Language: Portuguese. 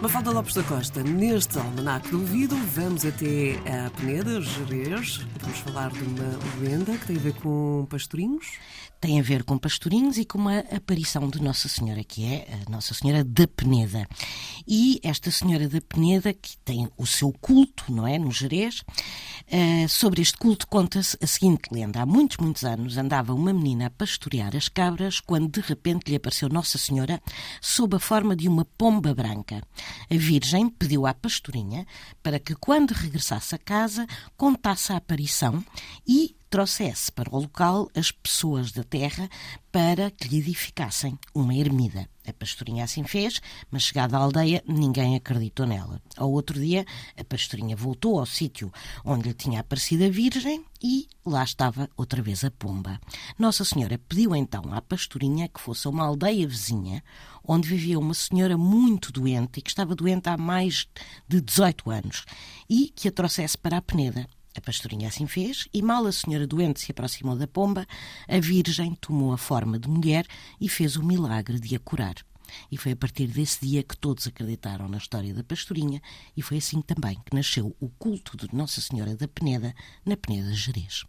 Mafalda Lopes da Costa, neste Almanac do Ouvido, vamos até a Peneda, Jerez. Vamos falar de uma lenda que tem a ver com pastorinhos. Tem a ver com pastorinhos e com uma aparição de Nossa Senhora, que é a Nossa Senhora da Peneda. E esta Senhora da Peneda, que tem o seu culto, não é, no Jerez, uh, sobre este culto conta-se a seguinte lenda. Há muitos, muitos anos andava uma menina a pastorear as cabras quando de repente lhe apareceu Nossa Senhora sob a forma de uma pomba branca. A Virgem pediu à pastorinha para que, quando regressasse a casa, contasse a aparição e trouxesse para o local as pessoas da terra para que lhe edificassem uma ermida. A pastorinha assim fez, mas chegada à aldeia, ninguém acreditou nela. Ao outro dia, a pastorinha voltou ao sítio onde lhe tinha aparecido a Virgem e lá estava outra vez a pomba. Nossa Senhora pediu então à pastorinha que fosse a uma aldeia vizinha, onde vivia uma senhora muito doente e que estava doente há mais de 18 anos, e que a trouxesse para a Peneda. A pastorinha assim fez, e mal a senhora doente se aproximou da pomba, a Virgem tomou a forma de mulher e fez o milagre de a curar. E foi a partir desse dia que todos acreditaram na história da pastorinha, e foi assim também que nasceu o culto de Nossa Senhora da Peneda, na Peneda Jerez.